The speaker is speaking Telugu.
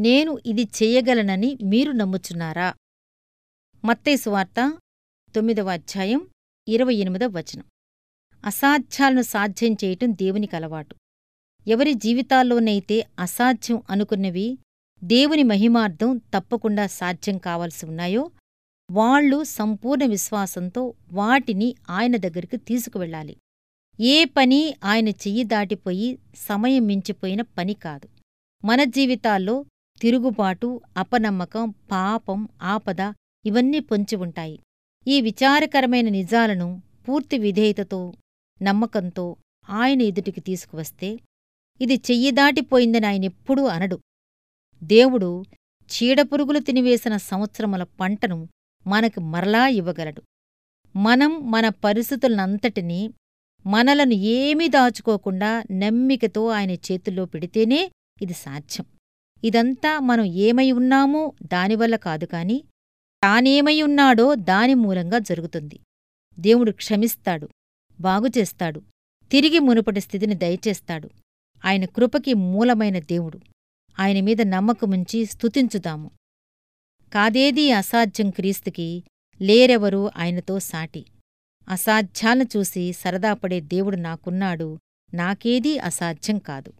నేను ఇది చెయ్యగలనని మీరు నమ్ముచున్నారా? మత్తేసువార్త తొమ్మిదవ అధ్యాయం ఇరవై ఎనిమిదవ వచనం. అసాధ్యాలను సాధ్యం చేయటం దేవునికి అలవాటు. ఎవరి జీవితాల్లోనైతే అసాధ్యం అనుకున్నవి దేవుని మహిమార్థం తప్పకుండా సాధ్యం కావలసి ఉన్నాయో వాళ్ళు సంపూర్ణ విశ్వాసంతో వాటిని ఆయన దగ్గరికి తీసుకువెళ్ళాలి. ఏ పని ఆయన చెయ్యి దాటిపోయి సమయం మించిపోయిన పని కాదు. మన జీవితాల్లో తిరుగుబాటు అపనమ్మకం పాపం ఆపద ఇవన్నీ పొంచి ఉంటాయి. ఈ విచారకరమైన నిజాలను పూర్తి విధేయతతో నమ్మకంతో ఆయన ఎదుటికి తీసుకువస్తే ఇది చెయ్యి దాటిపోయిందని ఆయనెప్పుడూ అనడు. దేవుడు చీడపురుగులు తినివేసిన సంవత్సరముల పంటను మనకు మరలా ఇవ్వగలడు. మనం మన పరిస్థితులనంతటినీ మనలను ఏమీ దాచుకోకుండా నమ్మికతో ఆయన చేతుల్లో పెడితేనే ఇది సాధ్యం. ఇదంతా మనం ఏమై ఉన్నామో దానివల్ల కాదు కాని తానేమై ఉన్నాడో దాని మూలంగా జరుగుతుంది. దేవుడు క్షమిస్తాడు బాగుచేస్తాడు తిరిగి మునుపటి స్థితిని దయచేస్తాడు. ఆయన కృపకి మూలమైన దేవుడు. ఆయన మీద నమ్మకముంచి స్తుతించుదాము. కాదేదీ అసాధ్యం క్రీస్తుకి లేరెవరూ ఆయనతో సాటి. అసాధ్యాలను చూసి సరదాపడే దేవుడు నాకున్నాడు నాకేదీ అసాధ్యం కాదు.